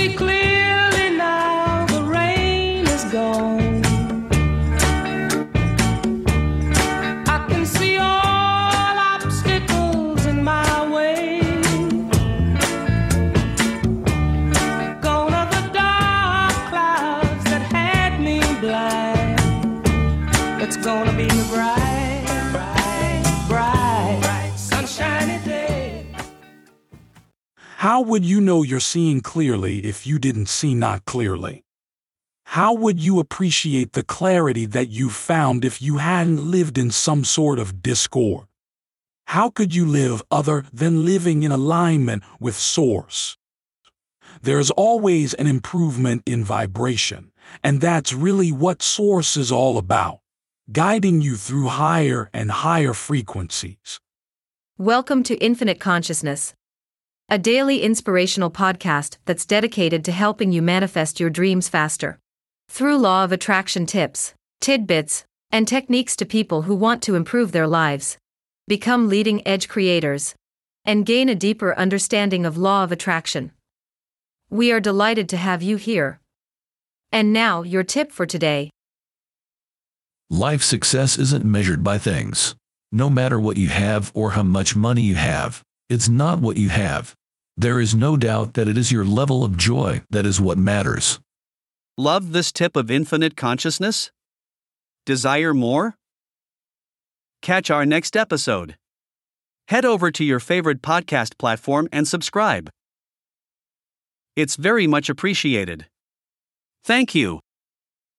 see clearly now the rain is gone. I can see all obstacles in my way. Gone are the dark clouds that had me blind. It's gonna be bright. bright. How would you know you're seeing clearly if you didn't see not clearly? How would you appreciate the clarity that you found if you hadn't lived in some sort of discord? How could you live other than living in alignment with Source? There's always an improvement in vibration, and that's really what Source is all about, guiding you through higher and higher frequencies. Welcome to Infinite Consciousness, a daily inspirational podcast that's dedicated to helping you manifest your dreams faster. Through law of attraction tips, tidbits, and techniques to people who want to improve their lives, become leading edge creators, and gain a deeper understanding of law of attraction. We are delighted to have you here. And now, your tip for today. Life success isn't measured by things. No matter what you have or how much money you have, it's not what you have. There is no doubt that it is your level of joy that is what matters. Love this tip of infinite consciousness? Desire more? Catch our next episode. Head over to your favorite podcast platform and subscribe. It's very much appreciated. Thank you.